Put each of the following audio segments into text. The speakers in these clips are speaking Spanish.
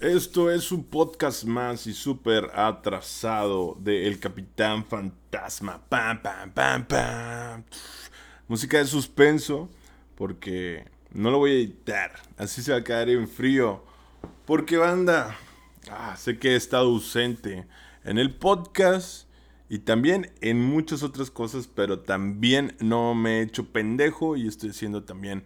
Esto es un podcast más y súper atrasado de El Capitán Fantasma. Pam, pam, pam, pam. Música de suspenso, porque no lo voy a editar. Así se va a quedar en frío. Porque banda, ah, sé que he estado ausente en el podcast y también en muchas otras cosas, pero también no me he hecho pendejo y estoy haciendo también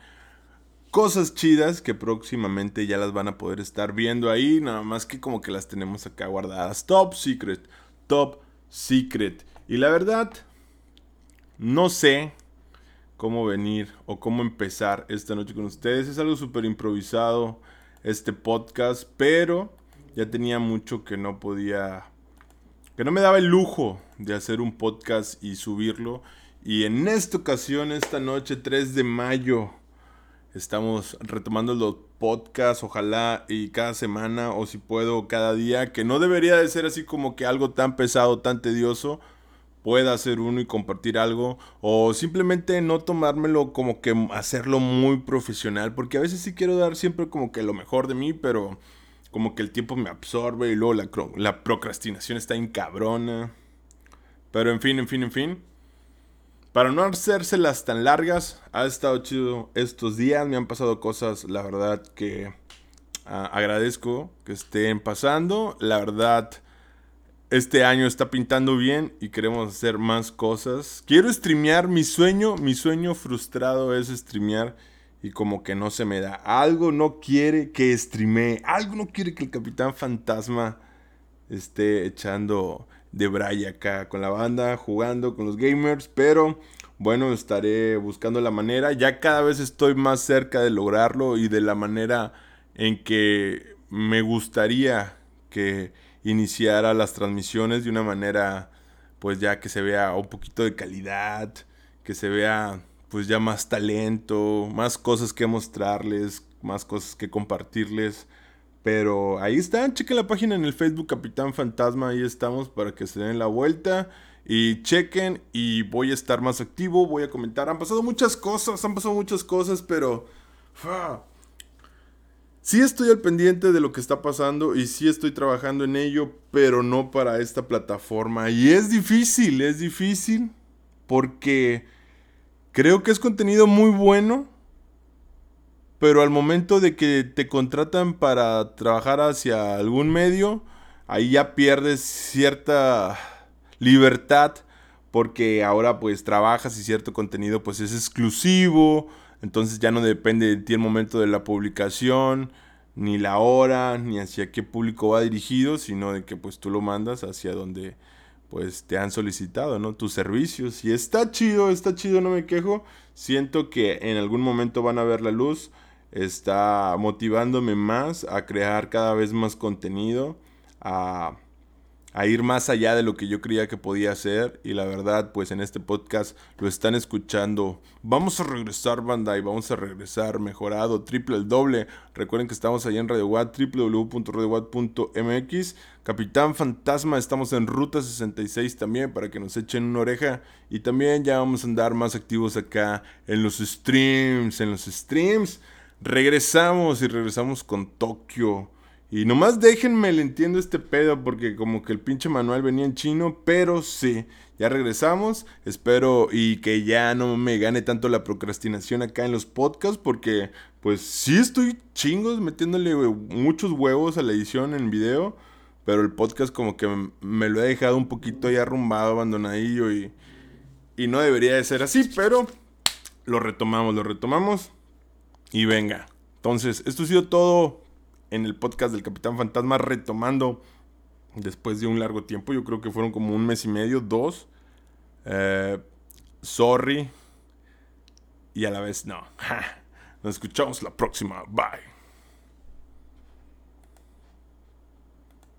cosas chidas que próximamente ya las van a poder estar viendo ahí, nada más que como que las tenemos acá guardadas. Top secret, top secret. Y la verdad, no sé cómo venir o cómo empezar esta noche con ustedes. Es algo súper improvisado este podcast, pero ya tenía mucho que no podía, que no me daba el lujo de hacer un podcast y subirlo. Y en esta ocasión, esta noche 3 de mayo, Estamos retomando los podcasts, ojalá y cada semana o si puedo cada día, que no debería de ser así como que algo tan pesado, tan tedioso, pueda hacer uno y compartir algo o simplemente no tomármelo como que hacerlo muy profesional, porque a veces sí quiero dar siempre como que lo mejor de mí, pero como que el tiempo me absorbe y luego la, la procrastinación está cabrona Pero en fin, en fin, en fin. Para no hacérselas tan largas, ha estado chido estos días. Me han pasado cosas, la verdad, que ah, agradezco que estén pasando. La verdad, este año está pintando bien y queremos hacer más cosas. Quiero streamear. Mi sueño, mi sueño frustrado es streamear. Y como que no se me da. Algo no quiere que streamee. Algo no quiere que el Capitán Fantasma esté echando de Bray acá con la banda, jugando con los gamers, pero bueno, estaré buscando la manera. Ya cada vez estoy más cerca de lograrlo y de la manera en que me gustaría que iniciara las transmisiones de una manera pues ya que se vea un poquito de calidad, que se vea pues ya más talento, más cosas que mostrarles, más cosas que compartirles. Pero ahí están, chequen la página en el Facebook Capitán Fantasma, ahí estamos para que se den la vuelta y chequen y voy a estar más activo, voy a comentar. Han pasado muchas cosas, han pasado muchas cosas, pero... Sí estoy al pendiente de lo que está pasando y sí estoy trabajando en ello, pero no para esta plataforma. Y es difícil, es difícil porque creo que es contenido muy bueno, pero al momento de que te contratan para trabajar hacia algún medio, ahí ya pierdes cierta libertad porque ahora pues trabajas y cierto contenido pues es exclusivo, entonces ya no depende de ti el momento de la publicación, ni la hora, ni hacia qué público va dirigido, sino de que pues tú lo mandas hacia donde pues te han solicitado, ¿no? Tus servicios. Y está chido, está chido, no me quejo. Siento que en algún momento van a ver la luz está motivándome más a crear cada vez más contenido, a, ir más allá de lo que yo creía que podía hacer y la verdad pues en este podcast lo están escuchando. Vamos a regresar banda y vamos a regresar mejorado, triple el doble. Recuerden que estamos allá en Radio Watt, www.radiowatt.mx. Capitán Fantasma, estamos en Ruta 66 también para que nos echen una oreja y también ya vamos a andar más activos acá en los streams, en los streams. Regresamos y regresamos con Tokio. Y nomás déjenme, le entiendo este pedo porque como que el pinche manual venía en chino, pero sí, ya regresamos. Espero y que ya no me gane tanto la procrastinación acá en los podcasts porque pues sí estoy chingos metiéndole muchos huevos a la edición en video, pero el podcast como que me lo he dejado un poquito ya arrumbado, abandonadillo y, y no debería de ser así, pero lo retomamos, lo retomamos. Y venga. Entonces, esto ha sido todo en el podcast del Capitán Fantasma, retomando después de un largo tiempo. Yo creo que fueron como un mes y medio, dos. Eh, sorry. Y a la vez no. Nos escuchamos la próxima. Bye.